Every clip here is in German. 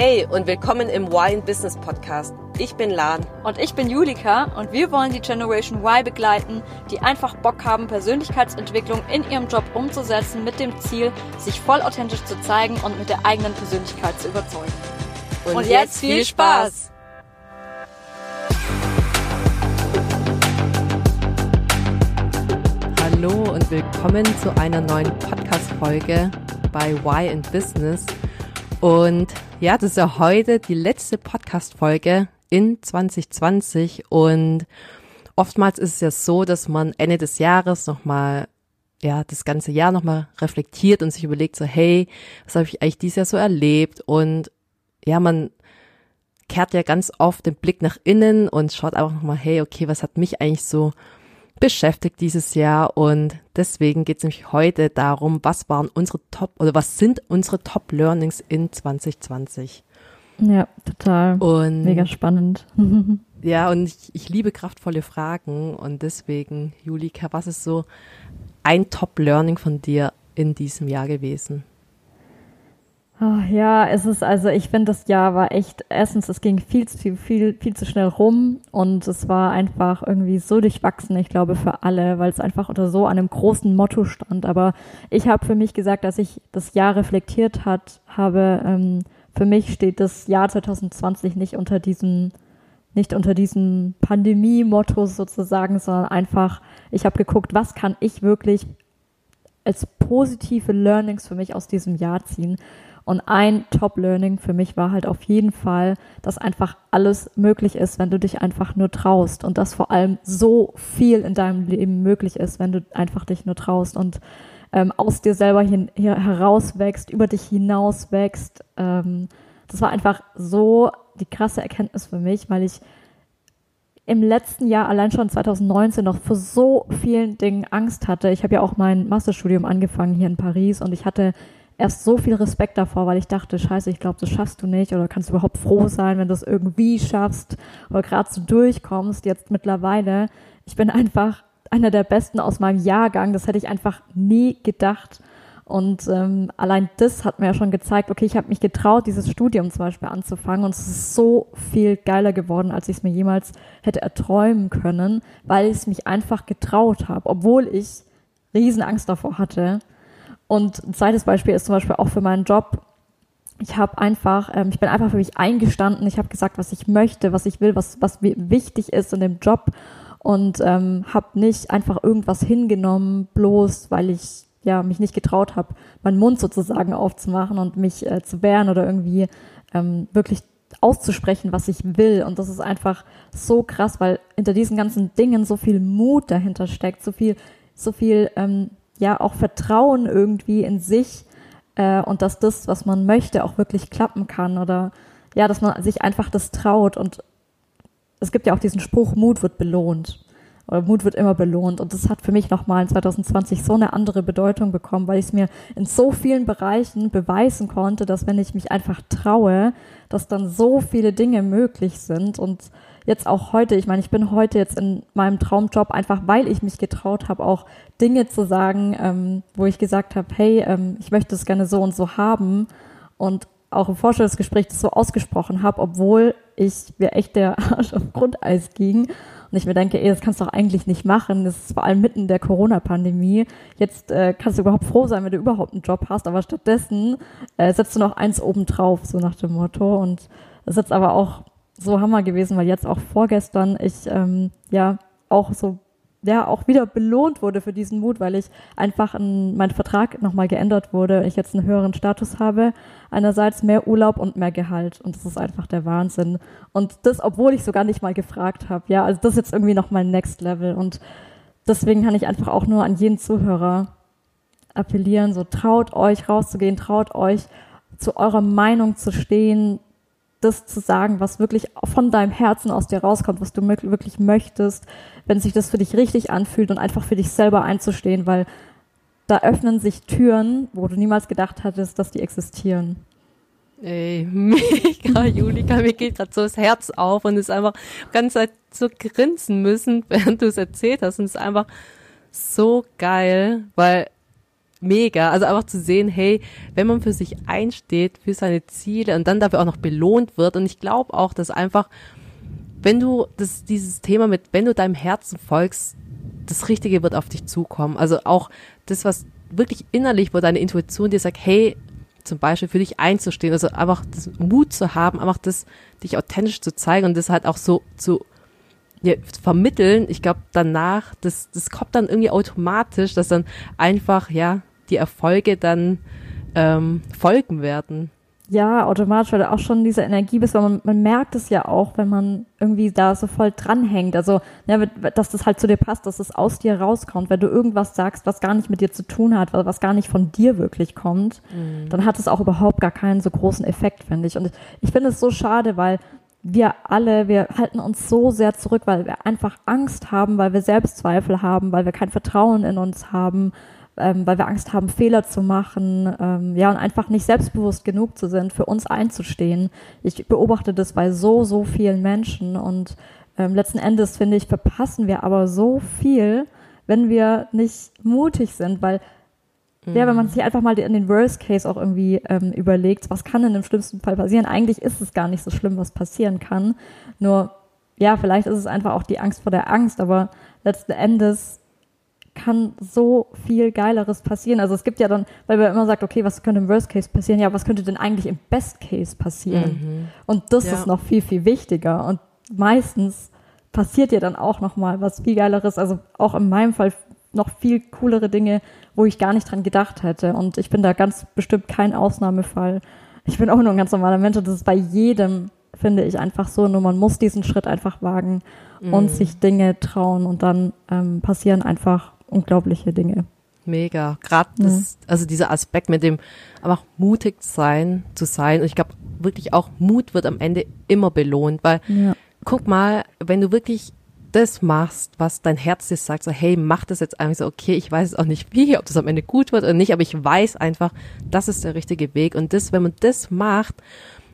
Hey und willkommen im Wine Business Podcast. Ich bin Lan. Und ich bin Julika und wir wollen die Generation Y begleiten, die einfach Bock haben, Persönlichkeitsentwicklung in ihrem Job umzusetzen mit dem Ziel, sich voll authentisch zu zeigen und mit der eigenen Persönlichkeit zu überzeugen. Und, und jetzt viel Spaß! Hallo und willkommen zu einer neuen Podcast-Folge bei Y in Business. Und ja, das ist ja heute die letzte Podcast-Folge in 2020 und oftmals ist es ja so, dass man Ende des Jahres nochmal, ja, das ganze Jahr nochmal reflektiert und sich überlegt so, hey, was habe ich eigentlich dieses Jahr so erlebt? Und ja, man kehrt ja ganz oft den Blick nach innen und schaut einfach nochmal, hey, okay, was hat mich eigentlich so beschäftigt dieses Jahr und deswegen geht es nämlich heute darum, was waren unsere Top oder was sind unsere Top Learnings in 2020. Ja, total. Und mega spannend. ja, und ich, ich liebe kraftvolle Fragen und deswegen, Julika, was ist so ein Top Learning von dir in diesem Jahr gewesen? Oh, ja, es ist also, ich finde, das Jahr war echt, erstens, es ging viel zu viel, viel zu schnell rum und es war einfach irgendwie so durchwachsen, ich glaube, für alle, weil es einfach unter so einem großen Motto stand. Aber ich habe für mich gesagt, dass ich das Jahr reflektiert hat, habe, ähm, für mich steht das Jahr 2020 nicht unter diesem, nicht unter diesem Pandemie-Motto sozusagen, sondern einfach, ich habe geguckt, was kann ich wirklich als positive Learnings für mich aus diesem Jahr ziehen. Und ein Top-Learning für mich war halt auf jeden Fall, dass einfach alles möglich ist, wenn du dich einfach nur traust. Und dass vor allem so viel in deinem Leben möglich ist, wenn du einfach dich nur traust und ähm, aus dir selber hin, hier herauswächst, über dich hinauswächst. Ähm, das war einfach so die krasse Erkenntnis für mich, weil ich im letzten Jahr, allein schon 2019, noch vor so vielen Dingen Angst hatte. Ich habe ja auch mein Masterstudium angefangen hier in Paris und ich hatte erst so viel Respekt davor, weil ich dachte, scheiße, ich glaube, das schaffst du nicht oder kannst du überhaupt froh sein, wenn du es irgendwie schaffst oder gerade so durchkommst. Jetzt mittlerweile, ich bin einfach einer der Besten aus meinem Jahrgang. Das hätte ich einfach nie gedacht. Und ähm, allein das hat mir ja schon gezeigt, okay, ich habe mich getraut, dieses Studium zum Beispiel anzufangen und es ist so viel geiler geworden, als ich es mir jemals hätte erträumen können, weil ich es mich einfach getraut habe, obwohl ich Riesenangst davor hatte. Und ein zweites Beispiel ist zum Beispiel auch für meinen Job. Ich habe einfach, ähm, ich bin einfach für mich eingestanden. Ich habe gesagt, was ich möchte, was ich will, was was wichtig ist in dem Job und ähm, habe nicht einfach irgendwas hingenommen, bloß weil ich ja mich nicht getraut habe, meinen Mund sozusagen aufzumachen und mich äh, zu wehren oder irgendwie ähm, wirklich auszusprechen, was ich will. Und das ist einfach so krass, weil hinter diesen ganzen Dingen so viel Mut dahinter steckt, so viel, so viel ähm, ja auch Vertrauen irgendwie in sich äh, und dass das, was man möchte, auch wirklich klappen kann oder ja, dass man sich einfach das traut. Und es gibt ja auch diesen Spruch, Mut wird belohnt oder Mut wird immer belohnt. Und das hat für mich nochmal in 2020 so eine andere Bedeutung bekommen, weil ich es mir in so vielen Bereichen beweisen konnte, dass wenn ich mich einfach traue, dass dann so viele Dinge möglich sind. Und jetzt auch heute, ich meine, ich bin heute jetzt in meinem Traumjob einfach, weil ich mich getraut habe, auch Dinge zu sagen, ähm, wo ich gesagt habe, hey, ähm, ich möchte es gerne so und so haben und auch im Vorstellungsgespräch das so ausgesprochen habe, obwohl ich mir echt der Arsch auf Grundeis ging und ich mir denke, ey, das kannst du doch eigentlich nicht machen. Das ist vor allem mitten der Corona-Pandemie. Jetzt äh, kannst du überhaupt froh sein, wenn du überhaupt einen Job hast, aber stattdessen äh, setzt du noch eins oben drauf, so nach dem Motto. Und das ist jetzt aber auch so Hammer gewesen, weil jetzt auch vorgestern ich ähm, ja auch so ja auch wieder belohnt wurde für diesen Mut, weil ich einfach in, mein Vertrag nochmal geändert wurde, ich jetzt einen höheren Status habe, einerseits mehr Urlaub und mehr Gehalt und das ist einfach der Wahnsinn. Und das, obwohl ich sogar nicht mal gefragt habe, ja, also das ist jetzt irgendwie noch mal Next Level und deswegen kann ich einfach auch nur an jeden Zuhörer appellieren, so traut euch rauszugehen, traut euch zu eurer Meinung zu stehen, das zu sagen, was wirklich von deinem Herzen aus dir rauskommt, was du wirklich möchtest, wenn sich das für dich richtig anfühlt und einfach für dich selber einzustehen, weil da öffnen sich Türen, wo du niemals gedacht hattest, dass die existieren. Ey, mega, Julika, mir geht gerade so das Herz auf und ist einfach ganz Zeit so grinsen müssen, während du es erzählt hast. Und es ist einfach so geil, weil mega. Also einfach zu sehen, hey, wenn man für sich einsteht, für seine Ziele und dann dafür auch noch belohnt wird. Und ich glaube auch, dass einfach, wenn du das, dieses Thema mit, wenn du deinem Herzen folgst, das Richtige wird auf dich zukommen. Also auch das, was wirklich innerlich, wo deine Intuition dir sagt, hey, zum Beispiel für dich einzustehen, also einfach das Mut zu haben, einfach das, dich authentisch zu zeigen und das halt auch so zu ja, vermitteln. Ich glaube, danach, das, das kommt dann irgendwie automatisch, dass dann einfach, ja, die Erfolge dann ähm, folgen werden. Ja, automatisch, weil du auch schon diese Energie bist, weil man, man merkt es ja auch, wenn man irgendwie da so voll dranhängt. Also, ja, dass das halt zu dir passt, dass es aus dir rauskommt. Wenn du irgendwas sagst, was gar nicht mit dir zu tun hat, was gar nicht von dir wirklich kommt, mhm. dann hat es auch überhaupt gar keinen so großen Effekt, finde ich. Und ich finde es so schade, weil wir alle, wir halten uns so sehr zurück, weil wir einfach Angst haben, weil wir Selbstzweifel haben, weil wir kein Vertrauen in uns haben, ähm, weil wir Angst haben, Fehler zu machen, ähm, ja, und einfach nicht selbstbewusst genug zu sind, für uns einzustehen. Ich beobachte das bei so, so vielen Menschen und ähm, letzten Endes, finde ich, verpassen wir aber so viel, wenn wir nicht mutig sind, weil ja, wenn man mhm. sich einfach mal in den Worst Case auch irgendwie ähm, überlegt, was kann denn im schlimmsten Fall passieren? Eigentlich ist es gar nicht so schlimm, was passieren kann. Nur, ja, vielleicht ist es einfach auch die Angst vor der Angst, aber letzten Endes kann so viel Geileres passieren. Also es gibt ja dann, weil man immer sagt, okay, was könnte im Worst Case passieren? Ja, was könnte denn eigentlich im Best Case passieren? Mhm. Und das ja. ist noch viel, viel wichtiger. Und meistens passiert ja dann auch noch mal was viel Geileres. Also auch in meinem Fall noch viel coolere Dinge, wo ich gar nicht dran gedacht hätte. Und ich bin da ganz bestimmt kein Ausnahmefall. Ich bin auch nur ein ganz normaler Mensch und das ist bei jedem, finde ich, einfach so. Nur man muss diesen Schritt einfach wagen mhm. und sich Dinge trauen und dann ähm, passieren einfach unglaubliche Dinge. Mega. Gerade das, ja. also dieser Aspekt mit dem einfach mutig sein, zu sein. Und ich glaube wirklich auch Mut wird am Ende immer belohnt, weil ja. guck mal, wenn du wirklich das machst, was dein Herz dir sagt, so hey, mach das jetzt einfach so, okay, ich weiß auch nicht wie, ob das am Ende gut wird oder nicht, aber ich weiß einfach, das ist der richtige Weg. Und das, wenn man das macht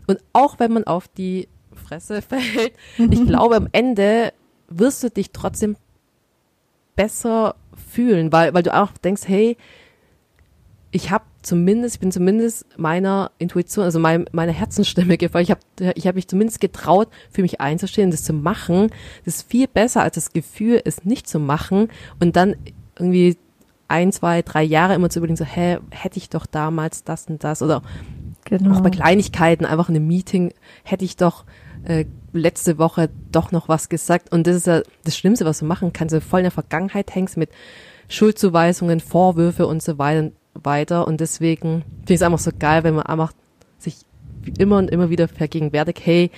und auch wenn man auf die Fresse fällt, ich glaube, am Ende wirst du dich trotzdem besser fühlen, weil, weil du auch denkst, hey, ich habe zumindest, ich bin zumindest meiner Intuition, also mein, meiner Herzensstimme gefolgt. Ich habe ich hab mich zumindest getraut, für mich einzustehen, das zu machen. Das ist viel besser als das Gefühl, es nicht zu machen und dann irgendwie ein, zwei, drei Jahre immer zu überlegen, so, hä, hätte ich doch damals das und das oder genau. auch bei Kleinigkeiten, einfach in einem Meeting, hätte ich doch äh, letzte Woche doch noch was gesagt. Und das ist ja das Schlimmste, was du machen kannst. Du voll in der Vergangenheit hängst mit Schuldzuweisungen, Vorwürfe und so weiter weiter. Und deswegen finde ich es einfach so geil, wenn man einfach sich immer und immer wieder vergegenwärtigt, hey,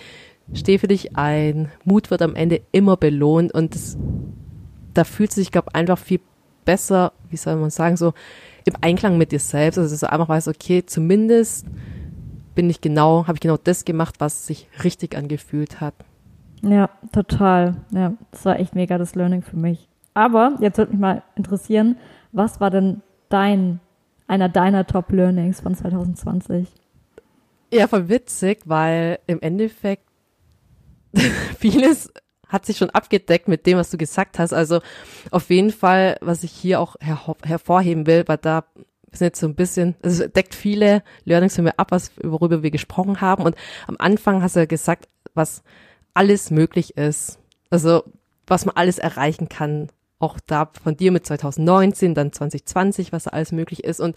steh für dich ein, Mut wird am Ende immer belohnt und das, da fühlt sich, ich glaube, einfach viel besser, wie soll man sagen, so im Einklang mit dir selbst. Also dass du einfach weißt, okay, zumindest bin ich genau, habe ich genau das gemacht, was sich richtig angefühlt hat. Ja, total. Ja, das war echt mega das Learning für mich. Aber jetzt würde mich mal interessieren, was war denn dein einer deiner Top Learnings von 2020? Ja, voll witzig, weil im Endeffekt vieles hat sich schon abgedeckt mit dem, was du gesagt hast. Also auf jeden Fall, was ich hier auch her hervorheben will, weil da sind jetzt so ein bisschen, also es deckt viele Learnings mir ab, was, worüber wir gesprochen haben. Und am Anfang hast du ja gesagt, was alles möglich ist. Also was man alles erreichen kann auch da von dir mit 2019, dann 2020, was da alles möglich ist. Und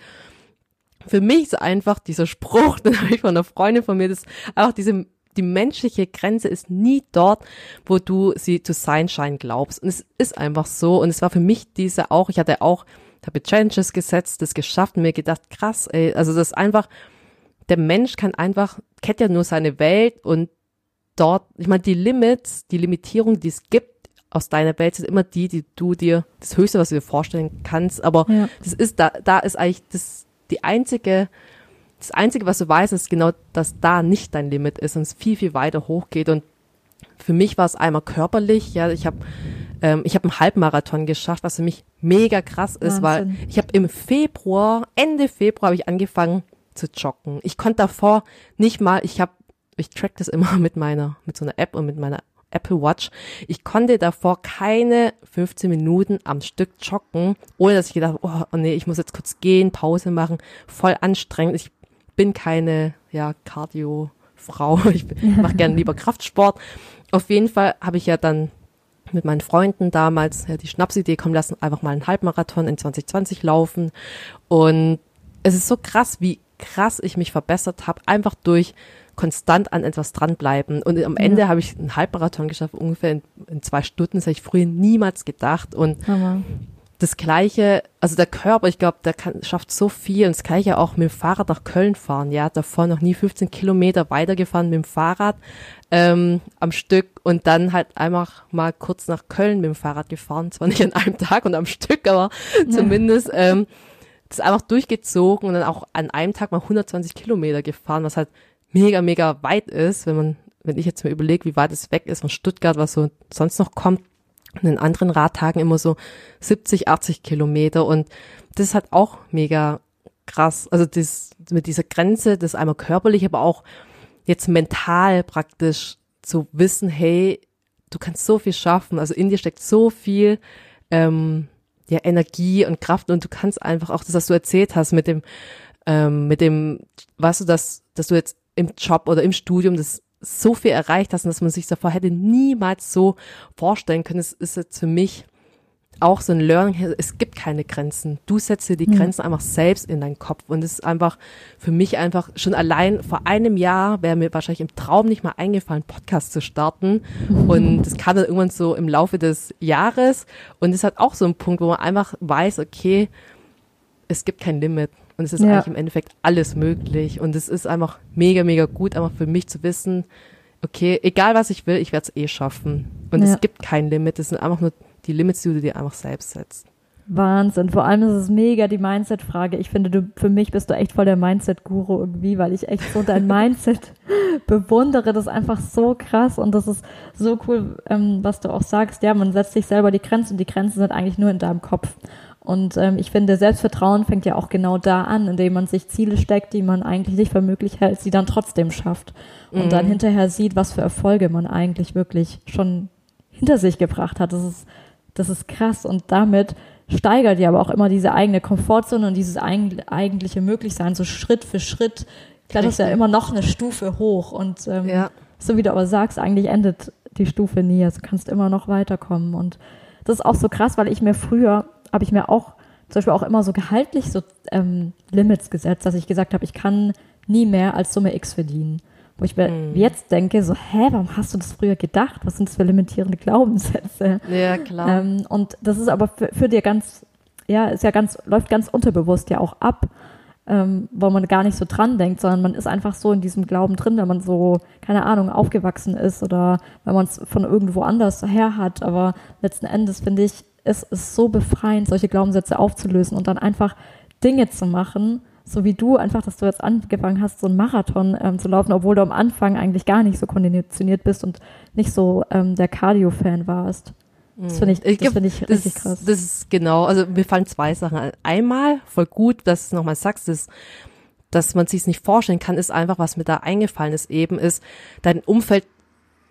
für mich ist einfach dieser Spruch, den habe ich von einer Freundin von mir, das auch diese die menschliche Grenze ist nie dort, wo du sie zu sein scheinen glaubst. Und es ist einfach so. Und es war für mich diese auch, ich hatte auch, habe Challenges gesetzt, das geschafft und mir gedacht, krass, ey, also das ist einfach, der Mensch kann einfach, kennt ja nur seine Welt und dort, ich meine, die Limits, die Limitierung, die es gibt, aus deiner Welt sind immer die, die du dir, das Höchste, was du dir vorstellen kannst. Aber ja. das ist, da, da ist eigentlich das, die einzige, das einzige, was du weißt, ist genau, dass da nicht dein Limit ist und es viel, viel weiter hochgeht. Und für mich war es einmal körperlich, ja, ich habe ähm, ich habe einen Halbmarathon geschafft, was für mich mega krass ist, Wahnsinn. weil ich habe im Februar, Ende Februar habe ich angefangen zu joggen. Ich konnte davor nicht mal, ich habe, ich track das immer mit meiner, mit so einer App und mit meiner Apple Watch. Ich konnte davor keine 15 Minuten am Stück joggen, ohne dass ich gedacht, oh, oh nee, ich muss jetzt kurz gehen, Pause machen, voll anstrengend. Ich bin keine, ja, Cardio-Frau. Ich mache gerne lieber Kraftsport. Auf jeden Fall habe ich ja dann mit meinen Freunden damals ja, die Schnapsidee kommen lassen, einfach mal einen Halbmarathon in 2020 laufen. Und es ist so krass, wie krass ich mich verbessert habe, einfach durch konstant an etwas dranbleiben. Und am Ende ja. habe ich einen Halbmarathon geschafft, ungefähr in, in, zwei Stunden. Das hätte ich früher niemals gedacht. Und Hammer. Das Gleiche, also der Körper, ich glaube, der kann, schafft so viel. Und das Gleiche auch mit dem Fahrrad nach Köln fahren. Ja, davor noch nie 15 Kilometer weitergefahren mit dem Fahrrad ähm, am Stück und dann halt einfach mal kurz nach Köln mit dem Fahrrad gefahren. Zwar nicht an einem Tag und am Stück, aber ja. zumindest ähm, das einfach durchgezogen und dann auch an einem Tag mal 120 Kilometer gefahren, was halt mega, mega weit ist, wenn man, wenn ich jetzt mir überlege, wie weit es weg ist von Stuttgart, was so sonst noch kommt. Und in anderen Radtagen immer so 70, 80 Kilometer und das halt auch mega krass. Also das mit dieser Grenze, das einmal körperlich, aber auch jetzt mental praktisch zu wissen, hey, du kannst so viel schaffen. Also in dir steckt so viel ähm, ja, Energie und Kraft und du kannst einfach auch das, was du erzählt hast mit dem, ähm, mit dem, weißt du, dass, dass du jetzt im Job oder im Studium das so viel erreicht hast und dass man sich davor hätte niemals so vorstellen können. Es ist jetzt für mich auch so ein Learning, es gibt keine Grenzen. Du setzt dir die Grenzen einfach selbst in deinen Kopf. Und es ist einfach für mich einfach schon allein vor einem Jahr wäre mir wahrscheinlich im Traum nicht mal eingefallen, Podcast zu starten. Und das kam dann irgendwann so im Laufe des Jahres. Und es hat auch so ein Punkt, wo man einfach weiß, okay, es gibt kein Limit. Und es ist ja. eigentlich im Endeffekt alles möglich. Und es ist einfach mega, mega gut, einfach für mich zu wissen, okay, egal was ich will, ich werde es eh schaffen. Und ja. es gibt kein Limit. Es sind einfach nur die Limits, die du dir einfach selbst setzt. Wahnsinn. Vor allem ist es mega die Mindset-Frage. Ich finde, du, für mich bist du echt voll der Mindset-Guru irgendwie, weil ich echt so dein Mindset bewundere. Das ist einfach so krass und das ist so cool, ähm, was du auch sagst. Ja, man setzt sich selber die Grenzen und die Grenzen sind eigentlich nur in deinem Kopf. Und ähm, ich finde, Selbstvertrauen fängt ja auch genau da an, indem man sich Ziele steckt, die man eigentlich nicht für möglich hält, sie dann trotzdem schafft. Und mhm. dann hinterher sieht, was für Erfolge man eigentlich wirklich schon hinter sich gebracht hat. Das ist das ist krass und damit steigert ihr aber auch immer diese eigene Komfortzone und dieses eigentliche Möglichsein, so Schritt für Schritt kletterst ja immer noch eine Stufe hoch und ähm, ja. so wie du aber sagst, eigentlich endet die Stufe nie, also kannst immer noch weiterkommen und das ist auch so krass, weil ich mir früher, habe ich mir auch zum Beispiel auch immer so gehaltlich so ähm, Limits gesetzt, dass ich gesagt habe, ich kann nie mehr als Summe X verdienen. Wo ich mir mhm. jetzt denke, so, hä, warum hast du das früher gedacht? Was sind das für limitierende Glaubenssätze? Ja, klar. Ähm, und das ist aber für, für dir ganz, ja, ist ja ganz, läuft ganz unterbewusst ja auch ab, ähm, wo man gar nicht so dran denkt, sondern man ist einfach so in diesem Glauben drin, wenn man so, keine Ahnung, aufgewachsen ist oder wenn man es von irgendwo anders her hat. Aber letzten Endes finde ich, es ist so befreiend, solche Glaubenssätze aufzulösen und dann einfach Dinge zu machen, so wie du, einfach, dass du jetzt angefangen hast, so einen Marathon ähm, zu laufen, obwohl du am Anfang eigentlich gar nicht so konditioniert bist und nicht so ähm, der Cardio-Fan warst. Das finde ich, ich, das find ich das, richtig krass. Das ist genau, also mir fallen zwei Sachen. Einmal, voll gut, dass du nochmal sagst, ist, dass man sich nicht vorstellen kann, ist einfach, was mir da eingefallen ist, eben ist, dein Umfeld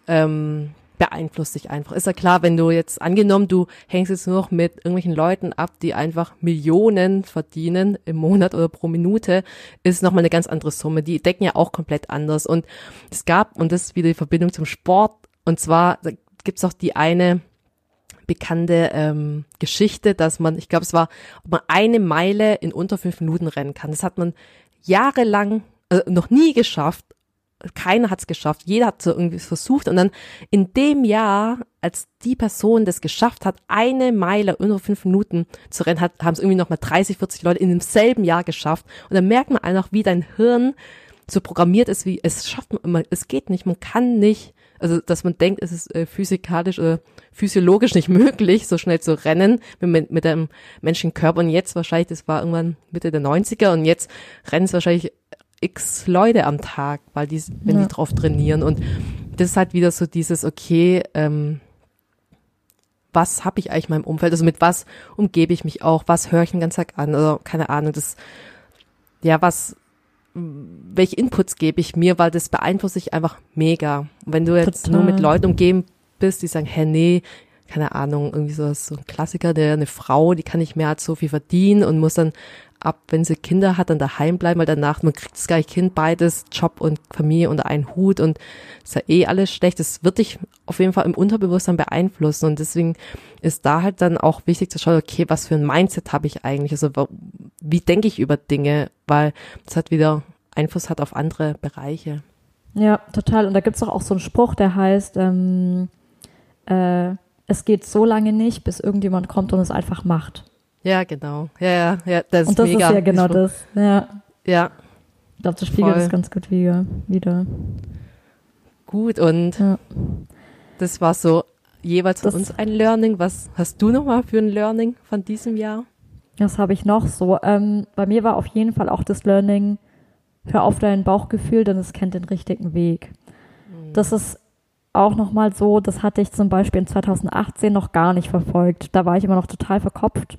ähm, beeinflusst dich einfach. Ist ja klar, wenn du jetzt angenommen, du hängst jetzt nur noch mit irgendwelchen Leuten ab, die einfach Millionen verdienen im Monat oder pro Minute, ist nochmal eine ganz andere Summe. Die decken ja auch komplett anders. Und es gab, und das ist wieder die Verbindung zum Sport, und zwar gibt's auch die eine bekannte ähm, Geschichte, dass man, ich glaube, es war, ob man eine Meile in unter fünf Minuten rennen kann. Das hat man jahrelang also noch nie geschafft keiner hat es geschafft, jeder hat so irgendwie versucht. Und dann in dem Jahr, als die Person das geschafft hat, eine Meile unter fünf Minuten zu rennen, hat, haben es irgendwie nochmal 30, 40 Leute in demselben Jahr geschafft. Und dann merkt man einfach, wie dein Hirn so programmiert ist, wie es schafft man immer, es geht nicht, man kann nicht, also dass man denkt, es ist äh, physikalisch oder physiologisch nicht möglich, so schnell zu rennen mit, mit dem menschlichen Körper und jetzt wahrscheinlich, das war irgendwann Mitte der 90er und jetzt rennen es wahrscheinlich x Leute am Tag, weil die, wenn ja. die drauf trainieren. Und das ist halt wieder so dieses, okay, ähm, was habe ich eigentlich in meinem Umfeld? Also mit was umgebe ich mich auch? Was höre ich den ganzen Tag an? Also keine Ahnung, das, ja, was, welche Inputs gebe ich mir, weil das beeinflusst sich einfach mega. Und wenn du jetzt Total. nur mit Leuten umgeben bist, die sagen, hä, nee, keine Ahnung, irgendwie so, so ein Klassiker, der eine Frau, die kann nicht mehr als so viel verdienen und muss dann ab, wenn sie Kinder hat, dann daheim bleiben, weil danach, man kriegt das gleiche Kind, beides, Job und Familie unter einen Hut und ist ja eh alles schlecht. Das wird dich auf jeden Fall im Unterbewusstsein beeinflussen und deswegen ist da halt dann auch wichtig zu schauen, okay, was für ein Mindset habe ich eigentlich? Also wie denke ich über Dinge? Weil das hat wieder Einfluss hat auf andere Bereiche. Ja, total. Und da gibt's doch auch so einen Spruch, der heißt, ähm, äh, es geht so lange nicht, bis irgendjemand kommt und es einfach macht. Ja, genau. Ja, ja, ja, das ist Und das ist ja genau das. Ja. Ja. Ich glaube, das spiegelt das ganz gut wieder. wieder. Gut, und Ja. das war so jeweils von Das- uns ein Learning. Was hast du nochmal für ein Learning von diesem Jahr? Was habe ich noch so? Ähm, bei mir war auf jeden Fall auch das Learning, hör auf dein Bauchgefühl, denn es kennt den richtigen Weg. Das ist auch nochmal so, das hatte ich zum Beispiel in 2018 noch gar nicht verfolgt. Da war ich immer noch total verkopft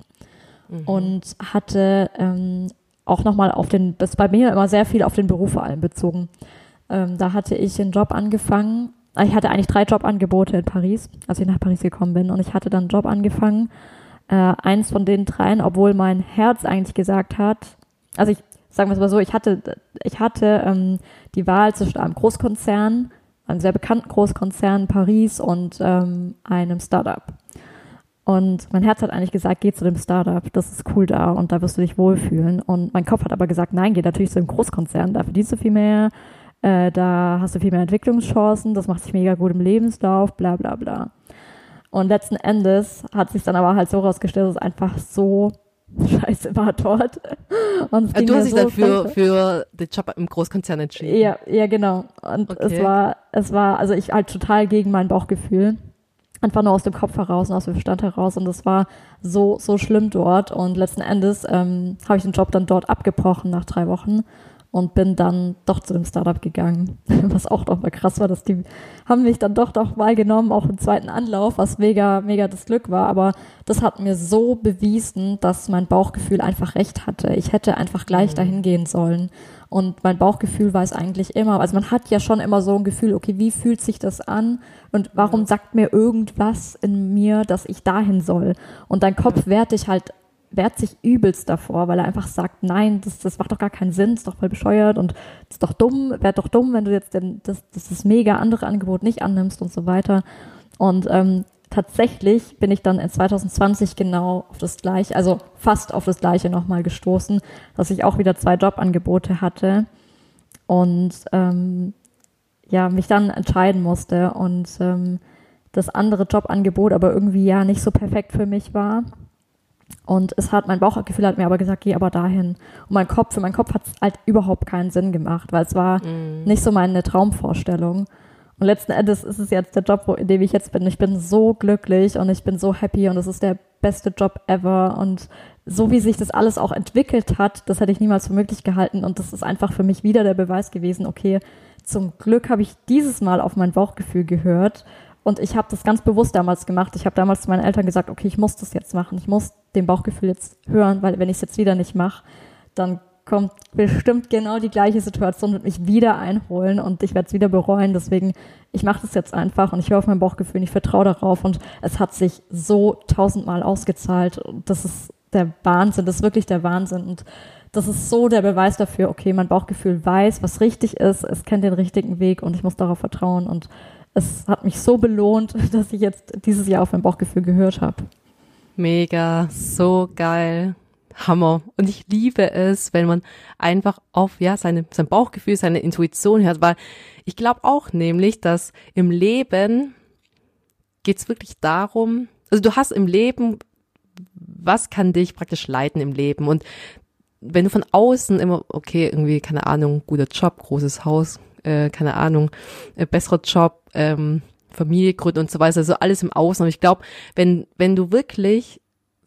Mhm. und hatte ähm, auch nochmal auf den, das ist bei mir immer sehr viel auf den Beruf vor allem bezogen. Ähm, da hatte ich einen Job angefangen. äh, Ich hatte eigentlich drei Jobangebote in Paris, als ich nach Paris gekommen bin. Und ich hatte dann einen Job angefangen. Äh, eins von den dreien, obwohl mein Herz eigentlich gesagt hat, also ich sagen wir es mal so, ich hatte, ich hatte ähm, die Wahl zwischen einem Großkonzern, einem sehr bekannten Großkonzern in Paris und ähm, einem Startup. Und mein Herz hat eigentlich gesagt, geh zu dem Startup, das ist cool da und da wirst du dich wohlfühlen. Und mein Kopf hat aber gesagt, nein, geh natürlich zu dem Großkonzern, da verdienst du viel mehr, äh, da hast du viel mehr Entwicklungschancen, das macht sich mega gut im Lebenslauf, bla bla bla. Und letzten Endes hat sich dann aber halt so rausgestellt, dass es einfach so scheiße war dort. Und Äh, Du hast dich so dann für, für den Job im Großkonzern entschieden. ja, ja, genau. Und Okay. es war, es war, also ich halt total gegen mein Bauchgefühl. Einfach nur aus dem Kopf heraus und aus dem Verstand heraus. Und es war so, so schlimm dort. Und letzten Endes ähm, habe ich den Job dann dort abgebrochen nach drei Wochen und bin dann doch zu dem Startup gegangen. Was auch doch mal krass war, dass die haben mich dann doch doch mal genommen, auch im zweiten Anlauf, was mega, mega das Glück war. Aber das hat mir so bewiesen, dass mein Bauchgefühl einfach recht hatte. Ich hätte einfach gleich dahin gehen sollen. Und mein Bauchgefühl weiß eigentlich immer, also man hat ja schon immer so ein Gefühl, okay, wie fühlt sich das an? Und warum sagt mir irgendwas in mir, dass ich dahin soll? Und dein Kopf wehrt dich halt, wehrt sich übelst davor, weil er einfach sagt, nein, das, das macht doch gar keinen Sinn, ist doch voll bescheuert und ist doch dumm, wäre doch dumm, wenn du jetzt den, das, das, das mega andere Angebot nicht annimmst und so weiter. Und ähm, tatsächlich bin ich dann in 2020 genau auf das gleiche, also fast auf das gleiche nochmal gestoßen, dass ich auch wieder zwei Jobangebote hatte und ähm, ja, mich dann entscheiden musste und ähm, das andere Jobangebot aber irgendwie ja nicht so perfekt für mich war. Und es hat, mein Bauchgefühl hat mir aber gesagt, geh aber dahin. Und mein Kopf, für meinen Kopf hat es halt überhaupt keinen Sinn gemacht, weil es war nicht so meine Traumvorstellung. Und letzten Endes ist es jetzt der Job, in dem ich jetzt bin. Ich bin so glücklich und ich bin so happy und es ist der beste Job ever. Und so wie sich das alles auch entwickelt hat, das hätte ich niemals für möglich gehalten. Und das ist einfach für mich wieder der Beweis gewesen, okay, zum Glück habe ich dieses Mal auf mein Bauchgefühl gehört. Und ich habe das ganz bewusst damals gemacht. Ich habe damals zu meinen Eltern gesagt, okay, ich muss das jetzt machen. Ich muss dem Bauchgefühl jetzt hören, weil wenn ich es jetzt wieder nicht mache, dann kommt bestimmt genau die gleiche Situation, wird mich wieder einholen und ich werde es wieder bereuen. Deswegen, ich mache das jetzt einfach und ich höre auf mein Bauchgefühl und ich vertraue darauf und es hat sich so tausendmal ausgezahlt. Und das ist der Wahnsinn, das ist wirklich der Wahnsinn. Und das ist so der Beweis dafür, okay, mein Bauchgefühl weiß, was richtig ist, es kennt den richtigen Weg und ich muss darauf vertrauen. Und es hat mich so belohnt, dass ich jetzt dieses Jahr auf mein Bauchgefühl gehört habe. Mega, so geil. Hammer. Und ich liebe es, wenn man einfach auf ja seine, sein Bauchgefühl, seine Intuition hört, weil ich glaube auch nämlich, dass im Leben geht's wirklich darum, also du hast im Leben, was kann dich praktisch leiten im Leben und wenn du von außen immer, okay, irgendwie, keine Ahnung, guter Job, großes Haus, äh, keine Ahnung, äh, besserer Job, ähm, Familie und so weiter, also alles im Außen. Aber ich glaube, wenn, wenn du wirklich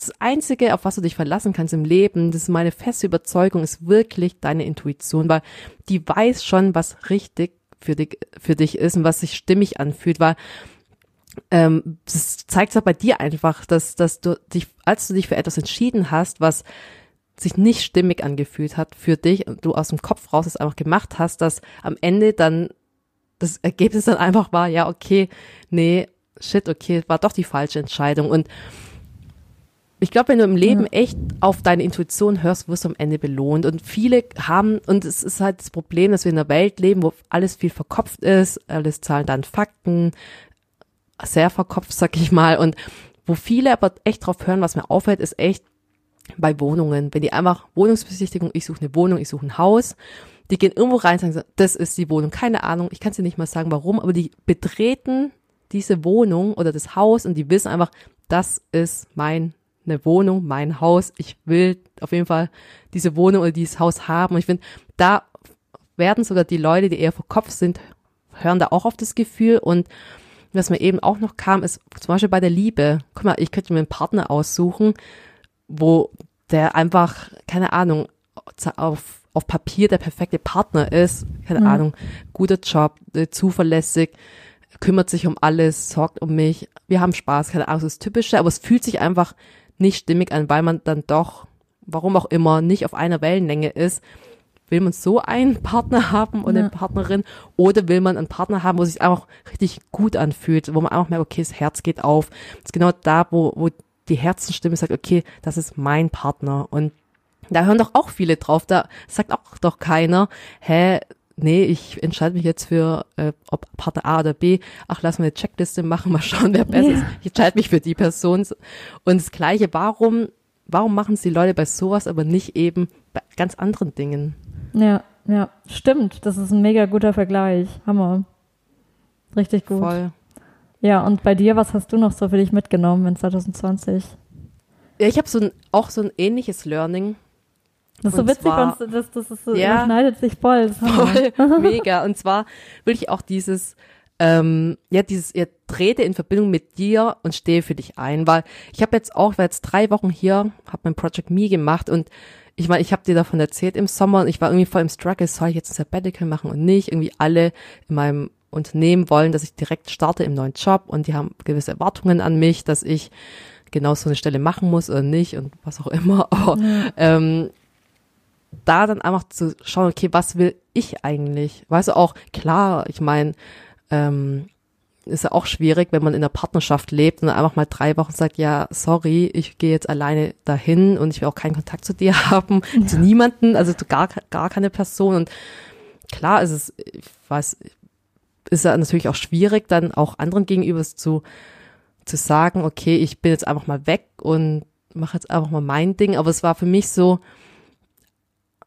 das Einzige, auf was du dich verlassen kannst im Leben, das ist meine feste Überzeugung, ist wirklich deine Intuition, weil die weiß schon, was richtig für dich, für dich ist und was sich stimmig anfühlt, weil ähm, das zeigt ja bei dir einfach, dass, dass du dich, als du dich für etwas entschieden hast, was sich nicht stimmig angefühlt hat für dich und du aus dem Kopf raus es einfach gemacht hast, dass am Ende dann das Ergebnis dann einfach war, ja, okay, nee, shit, okay, war doch die falsche Entscheidung. Und ich glaube, wenn du im Leben ja. echt auf deine Intuition hörst, wirst du am Ende belohnt. Und viele haben, und es ist halt das Problem, dass wir in einer Welt leben, wo alles viel verkopft ist, alles Zahlen, dann Fakten, sehr verkopft, sag ich mal. Und wo viele aber echt drauf hören, was mir auffällt, ist echt bei Wohnungen. Wenn die einfach Wohnungsbesichtigung, ich suche eine Wohnung, ich suche ein Haus, die gehen irgendwo rein und sagen, das ist die Wohnung. Keine Ahnung, ich kann dir nicht mal sagen, warum, aber die betreten diese Wohnung oder das Haus und die wissen einfach, das ist mein eine Wohnung, mein Haus. Ich will auf jeden Fall diese Wohnung oder dieses Haus haben. Und ich finde, da werden sogar die Leute, die eher vor Kopf sind, hören da auch auf das Gefühl. Und was mir eben auch noch kam, ist zum Beispiel bei der Liebe. Guck mal, ich könnte mir einen Partner aussuchen, wo der einfach, keine Ahnung, auf, auf Papier der perfekte Partner ist. Keine mhm. Ahnung, guter Job, äh, zuverlässig, kümmert sich um alles, sorgt um mich. Wir haben Spaß, keine Ahnung, das ist Typische, aber es fühlt sich einfach nicht stimmig an, weil man dann doch, warum auch immer, nicht auf einer Wellenlänge ist. Will man so einen Partner haben und ja. eine Partnerin oder will man einen Partner haben, wo sich einfach richtig gut anfühlt, wo man einfach merkt, okay, das Herz geht auf. Das ist genau da, wo, wo die Herzenstimme sagt, okay, das ist mein Partner. Und da hören doch auch viele drauf. Da sagt auch doch keiner, hä, nee, ich entscheide mich jetzt für, äh, ob Partner A oder B, ach, lass mal eine Checkliste machen, mal schauen, wer besser ja. ist. Ich entscheide mich für die Person. Und das Gleiche, warum, warum machen es die Leute bei sowas, aber nicht eben bei ganz anderen Dingen? Ja, ja, stimmt. Das ist ein mega guter Vergleich. Hammer. Richtig gut. Voll. Ja, und bei dir, was hast du noch so für dich mitgenommen in 2020? Ja, ich habe so ein, auch so ein ähnliches Learning. Das ist so witzig, zwar, das, das, ist so, ja, schneidet sich voll. voll mega. Und zwar will ich auch dieses, ähm, ja, dieses, ihr trete in Verbindung mit dir und stehe für dich ein, weil ich habe jetzt auch, war jetzt drei Wochen hier, habe mein Project Me gemacht und ich meine, ich habe dir davon erzählt im Sommer und ich war irgendwie voll im Struggle, soll ich jetzt ein Sabbatical machen und nicht? Irgendwie alle in meinem Unternehmen wollen, dass ich direkt starte im neuen Job und die haben gewisse Erwartungen an mich, dass ich genau so eine Stelle machen muss oder nicht und was auch immer. Aber ähm, da dann einfach zu schauen, okay, was will ich eigentlich? Weißt du auch, klar, ich meine, ähm, ist ja auch schwierig, wenn man in einer Partnerschaft lebt und dann einfach mal drei Wochen sagt, ja, sorry, ich gehe jetzt alleine dahin und ich will auch keinen Kontakt zu dir haben, ja. zu niemanden, also zu gar, gar keine Person. Und klar ist es, ich weiß, ist ja natürlich auch schwierig, dann auch anderen gegenüber zu, zu sagen, okay, ich bin jetzt einfach mal weg und mache jetzt einfach mal mein Ding. Aber es war für mich so,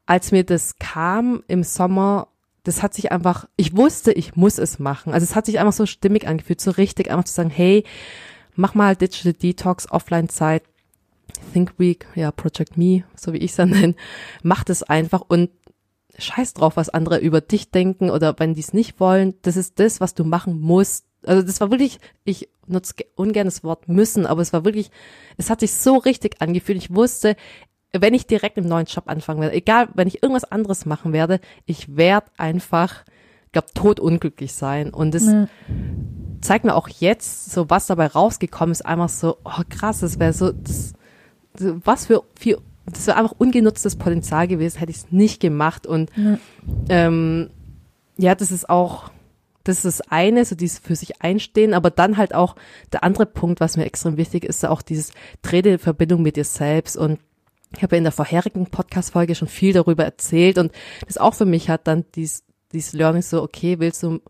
als mir das kam im Sommer, das hat sich einfach, ich wusste, ich muss es machen. Also es hat sich einfach so stimmig angefühlt, so richtig, einfach zu sagen, hey, mach mal Digital Detox, Offline-Zeit, Think Week, ja, Project Me, so wie ich es dann nenne, mach das einfach und scheiß drauf, was andere über dich denken oder wenn die es nicht wollen, das ist das, was du machen musst. Also das war wirklich, ich nutze ungern das Wort müssen, aber es war wirklich, es hat sich so richtig angefühlt. Ich wusste, wenn ich direkt im neuen Job anfangen werde, egal, wenn ich irgendwas anderes machen werde, ich werde einfach, glaube totunglücklich sein. Und das ja. zeigt mir auch jetzt, so was dabei rausgekommen ist, einfach so, oh krass, das wäre so, das, was für viel, das wäre einfach ungenutztes Potenzial gewesen, hätte ich es nicht gemacht. Und ja. Ähm, ja, das ist auch, das ist das eine, so dieses für sich einstehen, aber dann halt auch der andere Punkt, was mir extrem wichtig ist, auch dieses Dreh Verbindung mit dir selbst und ich habe ja in der vorherigen Podcast-Folge schon viel darüber erzählt und das auch für mich hat dann dies, dieses Learning so, okay, willst du,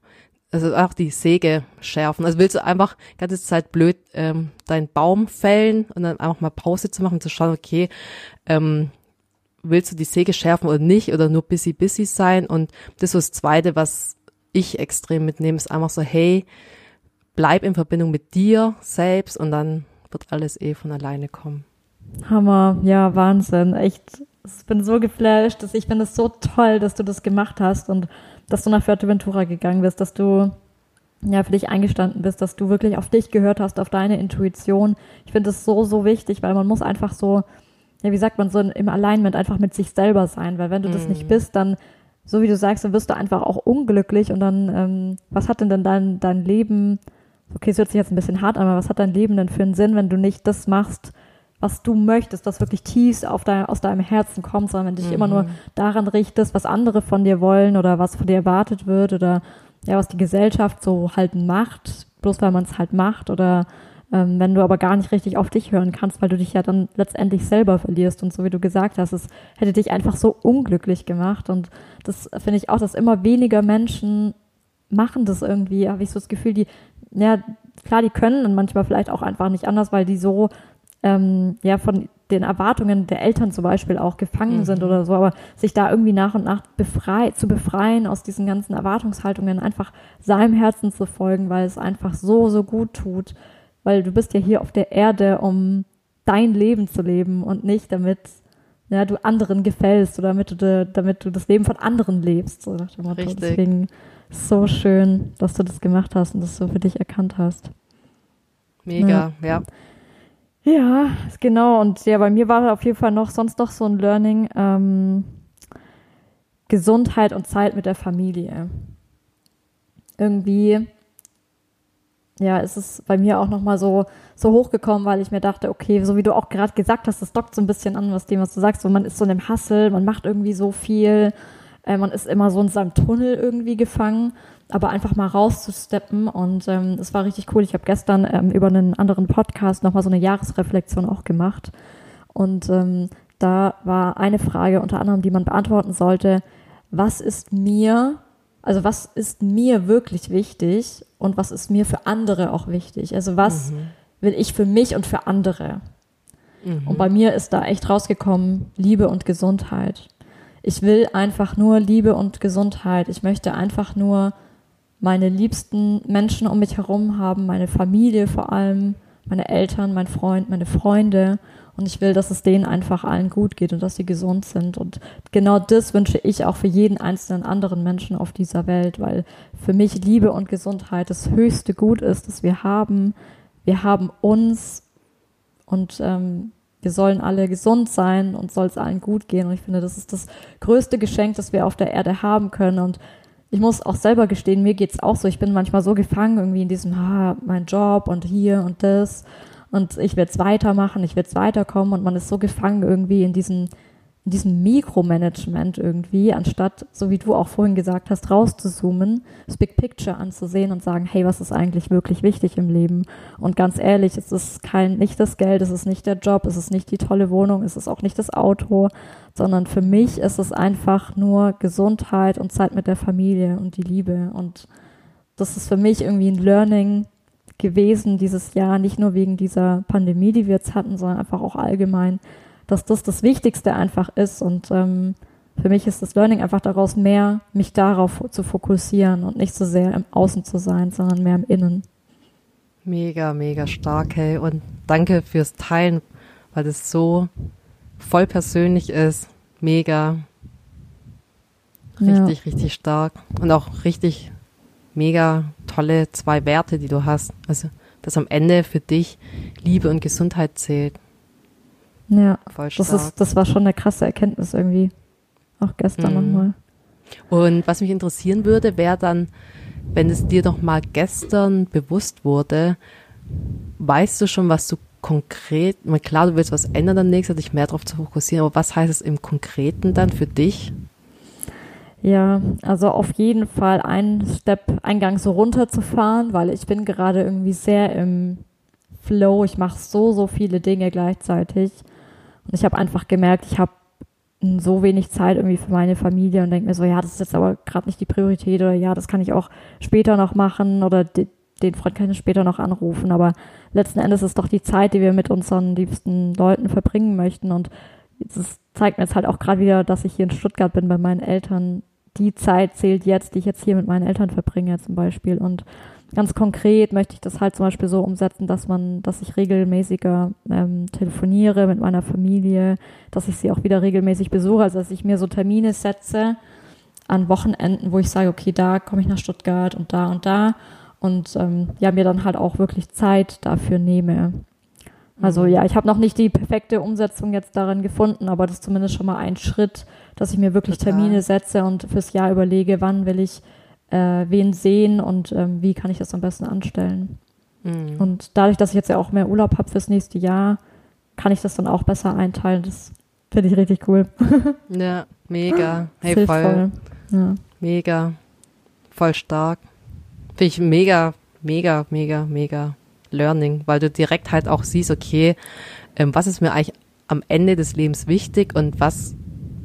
also auch die Säge schärfen, also willst du einfach ganze Zeit blöd ähm, deinen Baum fällen und dann einfach mal Pause zu machen und zu schauen, okay, ähm, willst du die Säge schärfen oder nicht oder nur busy busy sein und das ist das Zweite, was ich extrem mitnehme, ist einfach so, hey, bleib in Verbindung mit dir selbst und dann wird alles eh von alleine kommen. Hammer, ja, Wahnsinn. Echt, ich bin so geflasht, dass ich finde es so toll, dass du das gemacht hast und dass du nach Fuerteventura gegangen bist, dass du ja für dich eingestanden bist, dass du wirklich auf dich gehört hast, auf deine Intuition. Ich finde es so, so wichtig, weil man muss einfach so, ja, wie sagt man, so im Alignment einfach mit sich selber sein, weil wenn du mm. das nicht mhm. bist, dann, so wie du sagst, dann wirst du einfach auch unglücklich und dann, ähm, was hat denn denn dein, dein Leben, okay, es hört sich jetzt ein bisschen hart an, aber was hat dein Leben denn für einen Sinn, wenn du nicht das machst, was du möchtest, was wirklich tief dein, aus deinem Herzen kommt, sondern wenn du dich mhm. immer nur mhm. daran richtest, was andere von dir wollen oder was von dir erwartet wird oder ja, was die Gesellschaft so halt macht, bloß weil man es halt macht oder ähm, wenn du aber gar nicht richtig auf dich hören kannst, weil du dich ja dann letztendlich selber verlierst und so wie du gesagt hast, es hätte dich einfach so unglücklich gemacht und das finde ich auch, dass immer weniger Menschen machen das irgendwie, habe ich so das Gefühl, die, ja, klar, die können und manchmal vielleicht auch einfach nicht anders, weil die so ähm, ja von den Erwartungen der Eltern zum Beispiel auch gefangen mhm. sind oder so, aber sich da irgendwie nach und nach befrei zu befreien aus diesen ganzen Erwartungshaltungen, einfach seinem Herzen zu folgen, weil es einfach so, so gut tut, weil du bist ja hier auf der Erde, um dein Leben zu leben und nicht damit ja, du anderen gefällst oder damit du, damit du das Leben von anderen lebst. So nach dem Motto. Richtig. Deswegen so schön, dass du das gemacht hast und das so für dich erkannt hast. Mega, ja. ja. Ja, genau. Und ja, bei mir war auf jeden Fall noch sonst noch so ein Learning. Ähm, Gesundheit und Zeit mit der Familie. Irgendwie, ja, ist es bei mir auch nochmal so, so hochgekommen, weil ich mir dachte, okay, so wie du auch gerade gesagt hast, das dockt so ein bisschen an, was dem, was du sagst. So, man ist so in einem Hassel, man macht irgendwie so viel, äh, man ist immer so in seinem Tunnel irgendwie gefangen aber einfach mal rauszusteppen und ähm, es war richtig cool. Ich habe gestern ähm, über einen anderen Podcast nochmal so eine Jahresreflexion auch gemacht und ähm, da war eine Frage unter anderem, die man beantworten sollte, was ist mir, also was ist mir wirklich wichtig und was ist mir für andere auch wichtig? Also was mhm. will ich für mich und für andere? Mhm. Und bei mir ist da echt rausgekommen, Liebe und Gesundheit. Ich will einfach nur Liebe und Gesundheit. Ich möchte einfach nur meine liebsten Menschen um mich herum haben, meine Familie vor allem, meine Eltern, mein Freund, meine Freunde. Und ich will, dass es denen einfach allen gut geht und dass sie gesund sind. Und genau das wünsche ich auch für jeden einzelnen anderen Menschen auf dieser Welt, weil für mich Liebe und Gesundheit das höchste Gut ist, das wir haben. Wir haben uns und ähm, wir sollen alle gesund sein und soll es allen gut gehen. Und ich finde, das ist das größte Geschenk, das wir auf der Erde haben können. Und ich muss auch selber gestehen, mir geht es auch so. Ich bin manchmal so gefangen irgendwie in diesem, ah, mein Job und hier und das. Und ich werde es weitermachen, ich werde es weiterkommen und man ist so gefangen irgendwie in diesen in diesem Mikromanagement irgendwie, anstatt, so wie du auch vorhin gesagt hast, rauszuzoomen, das Big Picture anzusehen und sagen, hey, was ist eigentlich wirklich wichtig im Leben? Und ganz ehrlich, es ist kein, nicht das Geld, es ist nicht der Job, es ist nicht die tolle Wohnung, es ist auch nicht das Auto, sondern für mich ist es einfach nur Gesundheit und Zeit mit der Familie und die Liebe. Und das ist für mich irgendwie ein Learning gewesen dieses Jahr, nicht nur wegen dieser Pandemie, die wir jetzt hatten, sondern einfach auch allgemein, dass das das Wichtigste einfach ist. Und ähm, für mich ist das Learning einfach daraus, mehr mich darauf zu fokussieren und nicht so sehr im Außen zu sein, sondern mehr im Innen. Mega, mega stark, hey. Und danke fürs Teilen, weil das so voll persönlich ist. Mega. Richtig, ja. richtig stark. Und auch richtig mega tolle zwei Werte, die du hast. Also, dass am Ende für dich Liebe und Gesundheit zählt. Ja, das, ist, das war schon eine krasse Erkenntnis irgendwie. Auch gestern mhm. nochmal. Und was mich interessieren würde, wäre dann, wenn es dir doch mal gestern bewusst wurde, weißt du schon, was du konkret, klar, du willst was ändern dann nächstes, dich mehr darauf zu fokussieren, aber was heißt es im Konkreten dann für dich? Ja, also auf jeden Fall einen Step, einen Gang so runterzufahren, weil ich bin gerade irgendwie sehr im Flow. Ich mache so, so viele Dinge gleichzeitig. Und ich habe einfach gemerkt, ich habe so wenig Zeit irgendwie für meine Familie und denke mir so, ja, das ist jetzt aber gerade nicht die Priorität oder ja, das kann ich auch später noch machen oder den Freund kann ich später noch anrufen. Aber letzten Endes ist doch die Zeit, die wir mit unseren liebsten Leuten verbringen möchten. Und es zeigt mir jetzt halt auch gerade wieder, dass ich hier in Stuttgart bin bei meinen Eltern. Die Zeit zählt jetzt, die ich jetzt hier mit meinen Eltern verbringe zum Beispiel. Und ganz konkret möchte ich das halt zum Beispiel so umsetzen, dass man, dass ich regelmäßiger ähm, telefoniere mit meiner Familie, dass ich sie auch wieder regelmäßig besuche, also dass ich mir so Termine setze an Wochenenden, wo ich sage, okay, da komme ich nach Stuttgart und da und da und ähm, ja, mir dann halt auch wirklich Zeit dafür nehme. Also mhm. ja, ich habe noch nicht die perfekte Umsetzung jetzt darin gefunden, aber das ist zumindest schon mal ein Schritt, dass ich mir wirklich Total. Termine setze und fürs Jahr überlege, wann will ich äh, wen sehen und ähm, wie kann ich das am besten anstellen. Mhm. Und dadurch, dass ich jetzt ja auch mehr Urlaub habe fürs nächste Jahr, kann ich das dann auch besser einteilen. Das finde ich richtig cool. ja, mega. Hey, voll. Ja. Mega. Voll stark. Finde ich mega mega, mega, mega Learning, weil du direkt halt auch siehst, okay, ähm, was ist mir eigentlich am Ende des Lebens wichtig und was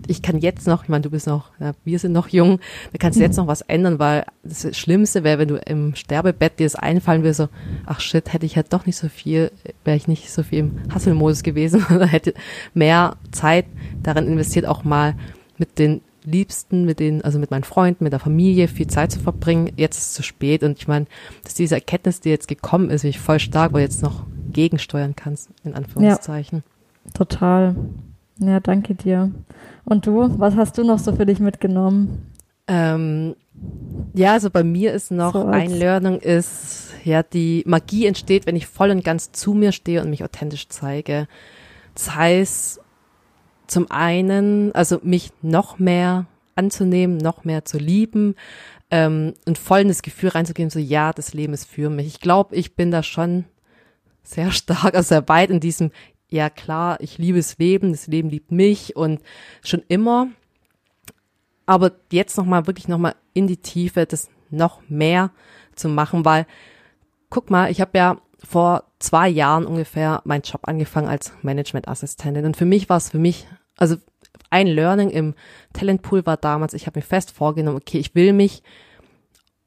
ich kann jetzt noch, ich meine, du bist noch, ja, wir sind noch jung, da kannst du jetzt noch was ändern, weil das Schlimmste wäre, wenn du im Sterbebett dir das einfallen würde, so, ach shit, hätte ich halt doch nicht so viel, wäre ich nicht so viel im Hasselmodus gewesen oder hätte mehr Zeit darin investiert, auch mal mit den Liebsten, mit denen, also mit meinen Freunden, mit der Familie viel Zeit zu verbringen. Jetzt ist es zu spät und ich meine, dass diese Erkenntnis, die jetzt gekommen ist, mich voll stark, weil du jetzt noch gegensteuern kannst, in Anführungszeichen. Ja, total. Ja, danke dir. Und du, was hast du noch so für dich mitgenommen? Ähm, ja, also bei mir ist noch so ein Learning ist, ja, die Magie entsteht, wenn ich voll und ganz zu mir stehe und mich authentisch zeige. Das heißt, zum einen, also mich noch mehr anzunehmen, noch mehr zu lieben ähm, und voll in das Gefühl reinzugeben, so ja, das Leben ist für mich. Ich glaube, ich bin da schon sehr stark, also sehr weit in diesem, ja klar, ich liebe das Leben, das Leben liebt mich und schon immer. Aber jetzt nochmal, wirklich nochmal in die Tiefe, das noch mehr zu machen, weil, guck mal, ich habe ja vor zwei Jahren ungefähr meinen Job angefangen als Managementassistentin. Und für mich war es für mich also ein Learning im Talentpool war damals, ich habe mir fest vorgenommen, okay, ich will mich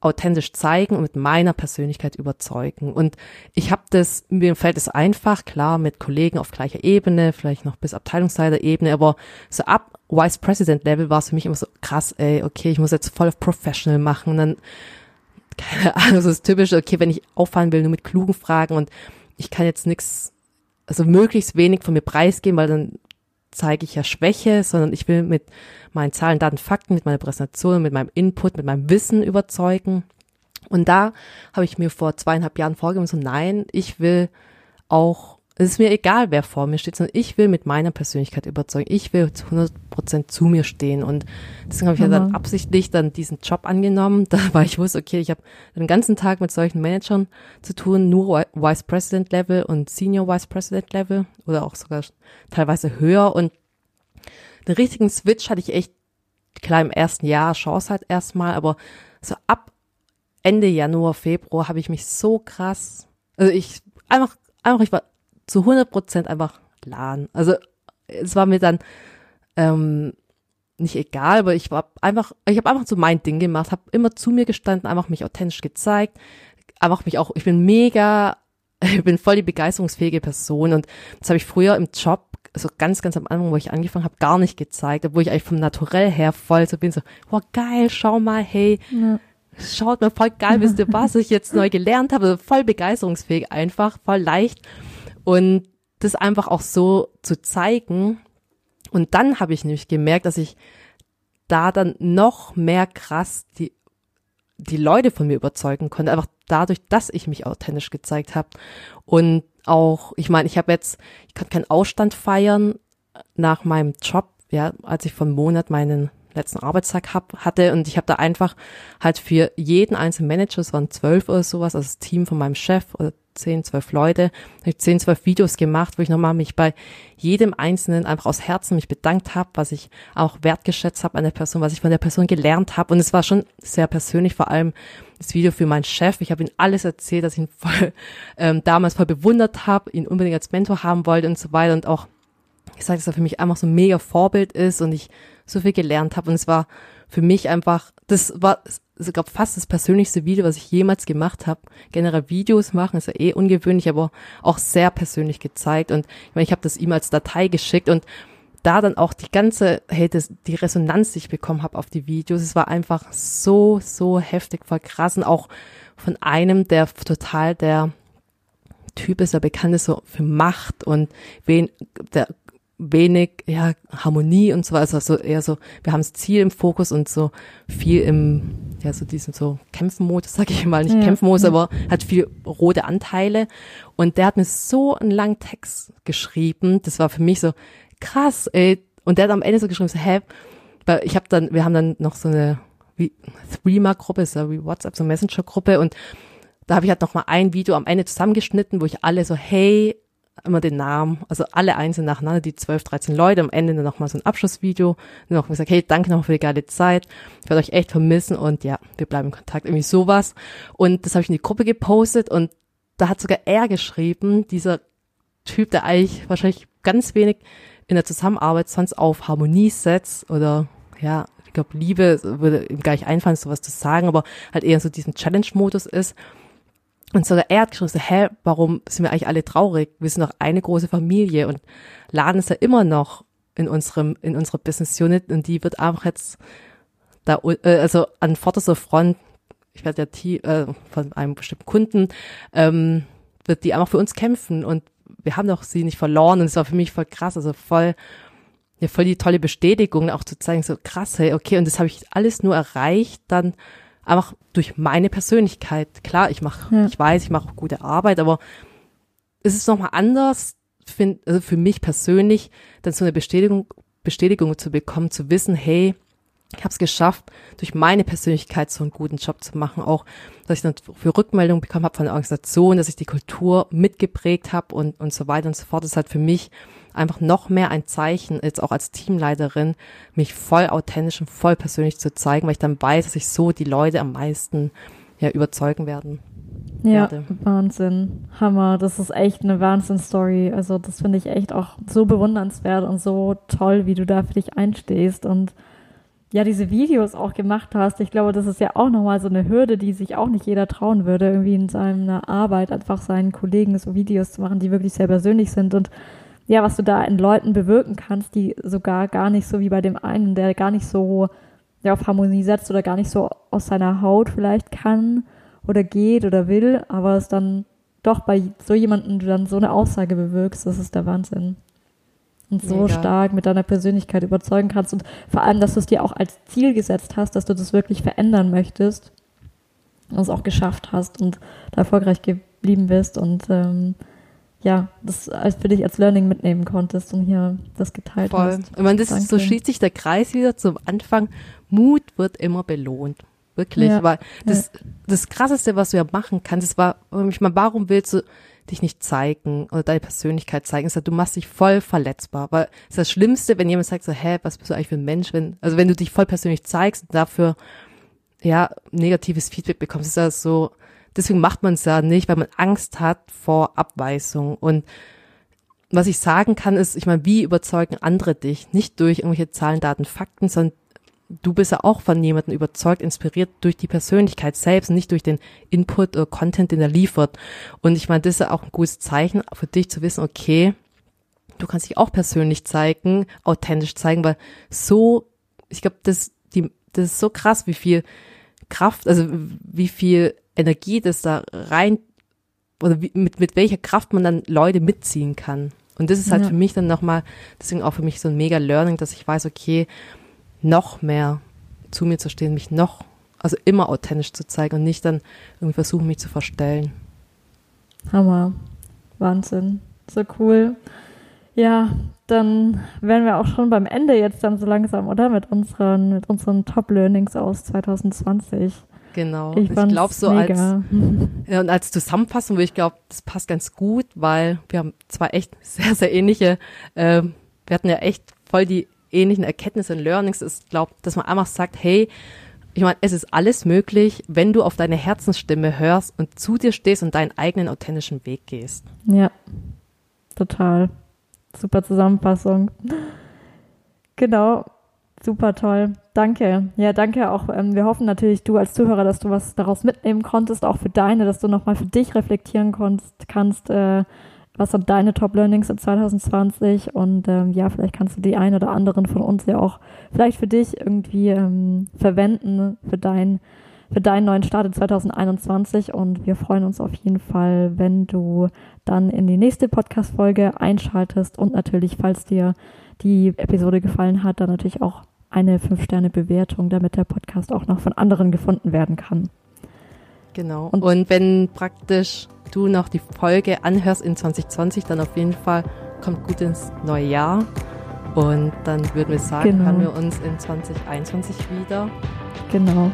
authentisch zeigen und mit meiner Persönlichkeit überzeugen. Und ich habe das, mir fällt es einfach, klar, mit Kollegen auf gleicher Ebene, vielleicht noch bis Abteilungsleiter-Ebene, aber so ab Vice President Level war es für mich immer so krass, ey, okay, ich muss jetzt voll auf Professional machen und dann, keine Ahnung, so das typische, okay, wenn ich auffallen will, nur mit klugen Fragen und ich kann jetzt nichts, also möglichst wenig von mir preisgeben, weil dann zeige ich ja Schwäche, sondern ich will mit meinen Zahlen, Daten, Fakten, mit meiner Präsentation, mit meinem Input, mit meinem Wissen überzeugen. Und da habe ich mir vor zweieinhalb Jahren vorgenommen, so nein, ich will auch es ist mir egal, wer vor mir steht, sondern ich will mit meiner Persönlichkeit überzeugen. Ich will zu 100 Prozent zu mir stehen. Und deswegen habe ich ja dann absichtlich dann diesen Job angenommen, da weil ich wusste, okay, ich habe den ganzen Tag mit solchen Managern zu tun, nur Vice President Level und Senior Vice President Level oder auch sogar teilweise höher. Und den richtigen Switch hatte ich echt, klar, im ersten Jahr Chance halt erstmal, aber so ab Ende Januar, Februar habe ich mich so krass, also ich einfach, einfach, ich war zu 100 Prozent einfach laden. Also es war mir dann ähm, nicht egal, aber ich war einfach, ich habe einfach so mein Ding gemacht, habe immer zu mir gestanden, einfach mich authentisch gezeigt, einfach mich auch, ich bin mega, ich bin voll die begeisterungsfähige Person und das habe ich früher im Job so ganz, ganz am Anfang, wo ich angefangen habe, gar nicht gezeigt, obwohl ich eigentlich vom Naturell her voll so bin, so, wow, geil, schau mal, hey, ja. schaut mal, voll geil, wisst ihr, was ich jetzt neu gelernt habe, voll begeisterungsfähig einfach, voll leicht. Und das einfach auch so zu zeigen. Und dann habe ich nämlich gemerkt, dass ich da dann noch mehr krass die, die Leute von mir überzeugen konnte. Einfach dadurch, dass ich mich authentisch gezeigt habe. Und auch, ich meine, ich habe jetzt, ich kann keinen Ausstand feiern nach meinem Job, ja, als ich von Monat meinen letzten Arbeitstag hab, hatte und ich habe da einfach halt für jeden einzelnen Manager, es waren zwölf oder sowas, also das Team von meinem Chef oder zehn, zwölf Leute, habe ich zehn, zwölf Videos gemacht, wo ich nochmal mich bei jedem Einzelnen einfach aus Herzen mich bedankt habe, was ich auch wertgeschätzt habe an der Person, was ich von der Person gelernt habe. Und es war schon sehr persönlich, vor allem das Video für meinen Chef. Ich habe ihm alles erzählt, dass ich ihn voll ähm, damals voll bewundert habe, ihn unbedingt als Mentor haben wollte und so weiter. Und auch gesagt, dass er für mich einfach so ein mega Vorbild ist und ich so viel gelernt habe. Und es war für mich einfach, das war glaube fast das persönlichste Video, was ich jemals gemacht habe. Generell Videos machen ist ja eh ungewöhnlich, aber auch sehr persönlich gezeigt. Und ich meine, ich habe das ihm als Datei geschickt und da dann auch die ganze, hey, das, die Resonanz, die ich bekommen habe auf die Videos, es war einfach so, so heftig, voll krass. Und auch von einem, der total der Typ ist, der bekannt ist so für Macht und wen, der wenig ja, Harmonie und so weiter. Also eher so, wir haben das Ziel im Fokus und so viel im, ja, so diesen so Kämpfenmodus, sag ich mal, nicht ja. Kämpfenmodus, aber hat viel rote Anteile. Und der hat mir so einen langen Text geschrieben. Das war für mich so krass, ey. Und der hat am Ende so geschrieben, so, hä, weil ich habe dann, wir haben dann noch so eine wie Threema-Gruppe, ist ja wie WhatsApp, so Messenger-Gruppe und da habe ich halt noch mal ein Video am Ende zusammengeschnitten, wo ich alle so, hey, immer den Namen, also alle einzeln nacheinander, die 12, 13 Leute, am Ende dann nochmal so ein Abschlussvideo, dann noch gesagt, hey, danke nochmal für die geile Zeit, ich werde euch echt vermissen und ja, wir bleiben in Kontakt, irgendwie sowas. Und das habe ich in die Gruppe gepostet und da hat sogar er geschrieben, dieser Typ, der eigentlich wahrscheinlich ganz wenig in der Zusammenarbeit sonst auf Harmonie setzt oder ja, ich glaube, Liebe würde ihm gar nicht einfallen, sowas zu sagen, aber halt eher so diesen Challenge-Modus ist. Und sogar er hat geschrieben, so, hä, warum sind wir eigentlich alle traurig? Wir sind doch eine große Familie und laden es ja immer noch in unserem, in unserer Business Unit und die wird einfach jetzt da, äh, also an vorderster Front, ich werde ja äh, von einem bestimmten Kunden, ähm, wird die einfach für uns kämpfen und wir haben doch sie nicht verloren und es war für mich voll krass, also voll, ja, voll die tolle Bestätigung, auch zu zeigen, so krass, hey, okay, und das habe ich alles nur erreicht, dann einfach durch meine Persönlichkeit. Klar, ich mache, ja. ich weiß, ich mache auch gute Arbeit, aber es ist nochmal anders, find, also für mich persönlich, dann so eine Bestätigung, Bestätigung zu bekommen, zu wissen, hey, ich habe es geschafft, durch meine Persönlichkeit so einen guten Job zu machen. Auch, dass ich dann für Rückmeldungen bekommen habe von der Organisation, dass ich die Kultur mitgeprägt habe und, und so weiter und so fort. Das ist halt für mich einfach noch mehr ein Zeichen, jetzt auch als Teamleiterin, mich voll authentisch und voll persönlich zu zeigen, weil ich dann weiß, dass ich so die Leute am meisten ja, überzeugen werden. Ja, werde. Wahnsinn. Hammer. Das ist echt eine Wahnsinn-Story. Also das finde ich echt auch so bewundernswert und so toll, wie du da für dich einstehst und ja, diese Videos auch gemacht hast. Ich glaube, das ist ja auch nochmal so eine Hürde, die sich auch nicht jeder trauen würde, irgendwie in seiner Arbeit einfach seinen Kollegen so Videos zu machen, die wirklich sehr persönlich sind und ja, was du da in Leuten bewirken kannst, die sogar gar nicht so wie bei dem einen, der gar nicht so ja, auf Harmonie setzt oder gar nicht so aus seiner Haut vielleicht kann oder geht oder will, aber es dann doch bei so jemandem du dann so eine Aussage bewirkst, das ist der Wahnsinn. Und so Mega. stark mit deiner Persönlichkeit überzeugen kannst und vor allem, dass du es dir auch als Ziel gesetzt hast, dass du das wirklich verändern möchtest und es auch geschafft hast und da erfolgreich geblieben bist und ähm, ja, das als für dich als Learning mitnehmen konntest und hier das geteilt Voll. hast. Ich meine, das ist, so schließt sich der Kreis wieder zum Anfang. Mut wird immer belohnt. Wirklich. Ja. Weil das, ja. das krasseste, was du ja machen kannst, ist war, ich meine, warum willst du dich nicht zeigen oder deine Persönlichkeit zeigen? Ist ja, du machst dich voll verletzbar. Weil es ist das Schlimmste, wenn jemand sagt so, hä, was bist du eigentlich für ein Mensch? Wenn, also wenn du dich voll persönlich zeigst und dafür, ja, negatives Feedback bekommst, ist das so, Deswegen macht man es ja nicht, weil man Angst hat vor Abweisung. Und was ich sagen kann, ist, ich meine, wie überzeugen andere dich? Nicht durch irgendwelche Zahlen, Daten, Fakten, sondern du bist ja auch von jemandem überzeugt, inspiriert durch die Persönlichkeit selbst, nicht durch den Input oder Content, den er liefert. Und ich meine, das ist ja auch ein gutes Zeichen für dich zu wissen, okay, du kannst dich auch persönlich zeigen, authentisch zeigen, weil so, ich glaube, das, die, das ist so krass, wie viel Kraft, also wie viel Energie das da rein oder wie, mit, mit welcher Kraft man dann Leute mitziehen kann. Und das ist halt ja. für mich dann nochmal, deswegen auch für mich so ein mega Learning, dass ich weiß, okay, noch mehr zu mir zu stehen, mich noch, also immer authentisch zu zeigen und nicht dann irgendwie versuchen, mich zu verstellen. Hammer. Wahnsinn. So cool. Ja, dann wären wir auch schon beim Ende jetzt dann so langsam, oder? Mit unseren, mit unseren Top-Learnings aus 2020. Genau. Ich, ich glaube so mega. als ja, und als Zusammenfassung, ich glaube, das passt ganz gut, weil wir haben zwei echt sehr sehr ähnliche. Äh, wir hatten ja echt voll die ähnlichen Erkenntnisse und Learnings. Ich glaube, dass man einfach sagt, hey, ich meine, es ist alles möglich, wenn du auf deine Herzensstimme hörst und zu dir stehst und deinen eigenen authentischen Weg gehst. Ja, total. Super Zusammenfassung. Genau. Super toll. Danke. Ja, danke auch. Ähm, wir hoffen natürlich, du als Zuhörer, dass du was daraus mitnehmen konntest, auch für deine, dass du nochmal für dich reflektieren konntest, kannst, äh, was sind deine Top-Learnings in 2020 und ähm, ja, vielleicht kannst du die ein oder anderen von uns ja auch vielleicht für dich irgendwie ähm, verwenden, für dein für deinen neuen Start in 2021 und wir freuen uns auf jeden Fall, wenn du dann in die nächste Podcast-Folge einschaltest und natürlich, falls dir die Episode gefallen hat, dann natürlich auch eine 5-Sterne-Bewertung, damit der Podcast auch noch von anderen gefunden werden kann. Genau. Und, und, wenn praktisch du noch die Folge anhörst in 2020, dann auf jeden Fall kommt gut ins neue Jahr. Und dann würden wir sagen, genau. hören wir uns in 2021 wieder. Genau.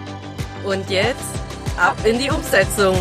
und jetzt ab in die Umsetzung.